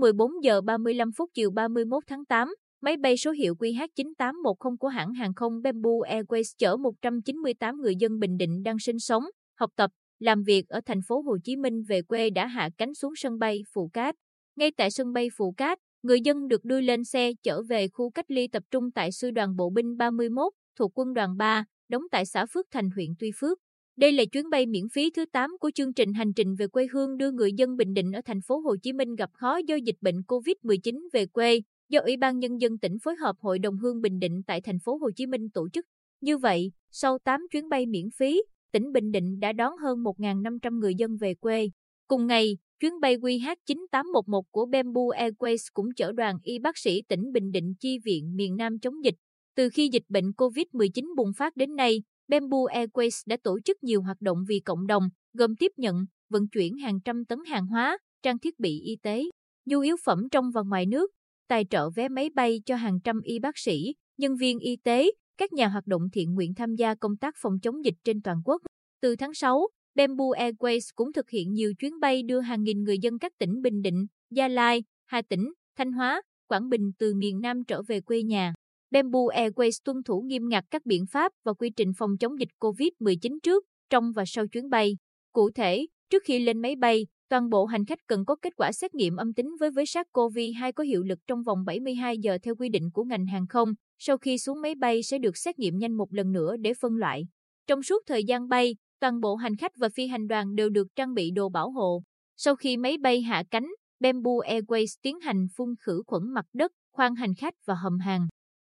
14 giờ 35 phút chiều 31 tháng 8, máy bay số hiệu QH9810 của hãng hàng không Bamboo Airways chở 198 người dân Bình Định đang sinh sống, học tập, làm việc ở thành phố Hồ Chí Minh về quê đã hạ cánh xuống sân bay Phù Cát. Ngay tại sân bay Phù Cát, người dân được đưa lên xe chở về khu cách ly tập trung tại sư đoàn bộ binh 31 thuộc quân đoàn 3, đóng tại xã Phước Thành huyện Tuy Phước. Đây là chuyến bay miễn phí thứ 8 của chương trình hành trình về quê hương đưa người dân Bình Định ở thành phố Hồ Chí Minh gặp khó do dịch bệnh COVID-19 về quê, do Ủy ban nhân dân tỉnh phối hợp Hội đồng hương Bình Định tại thành phố Hồ Chí Minh tổ chức. Như vậy, sau 8 chuyến bay miễn phí, tỉnh Bình Định đã đón hơn 1.500 người dân về quê. Cùng ngày, chuyến bay QH9811 của Bamboo Airways cũng chở đoàn y bác sĩ tỉnh Bình Định chi viện miền Nam chống dịch. Từ khi dịch bệnh COVID-19 bùng phát đến nay, Bamboo Airways đã tổ chức nhiều hoạt động vì cộng đồng, gồm tiếp nhận, vận chuyển hàng trăm tấn hàng hóa, trang thiết bị y tế, nhu yếu phẩm trong và ngoài nước, tài trợ vé máy bay cho hàng trăm y bác sĩ, nhân viên y tế, các nhà hoạt động thiện nguyện tham gia công tác phòng chống dịch trên toàn quốc. Từ tháng 6, Bamboo Airways cũng thực hiện nhiều chuyến bay đưa hàng nghìn người dân các tỉnh Bình Định, Gia Lai, Hà Tĩnh, Thanh Hóa, Quảng Bình từ miền Nam trở về quê nhà. Bamboo Airways tuân thủ nghiêm ngặt các biện pháp và quy trình phòng chống dịch COVID-19 trước, trong và sau chuyến bay. Cụ thể, trước khi lên máy bay, toàn bộ hành khách cần có kết quả xét nghiệm âm tính với với SARS-CoV-2 có hiệu lực trong vòng 72 giờ theo quy định của ngành hàng không. Sau khi xuống máy bay sẽ được xét nghiệm nhanh một lần nữa để phân loại. Trong suốt thời gian bay, toàn bộ hành khách và phi hành đoàn đều được trang bị đồ bảo hộ. Sau khi máy bay hạ cánh, Bamboo Airways tiến hành phun khử khuẩn mặt đất, khoang hành khách và hầm hàng.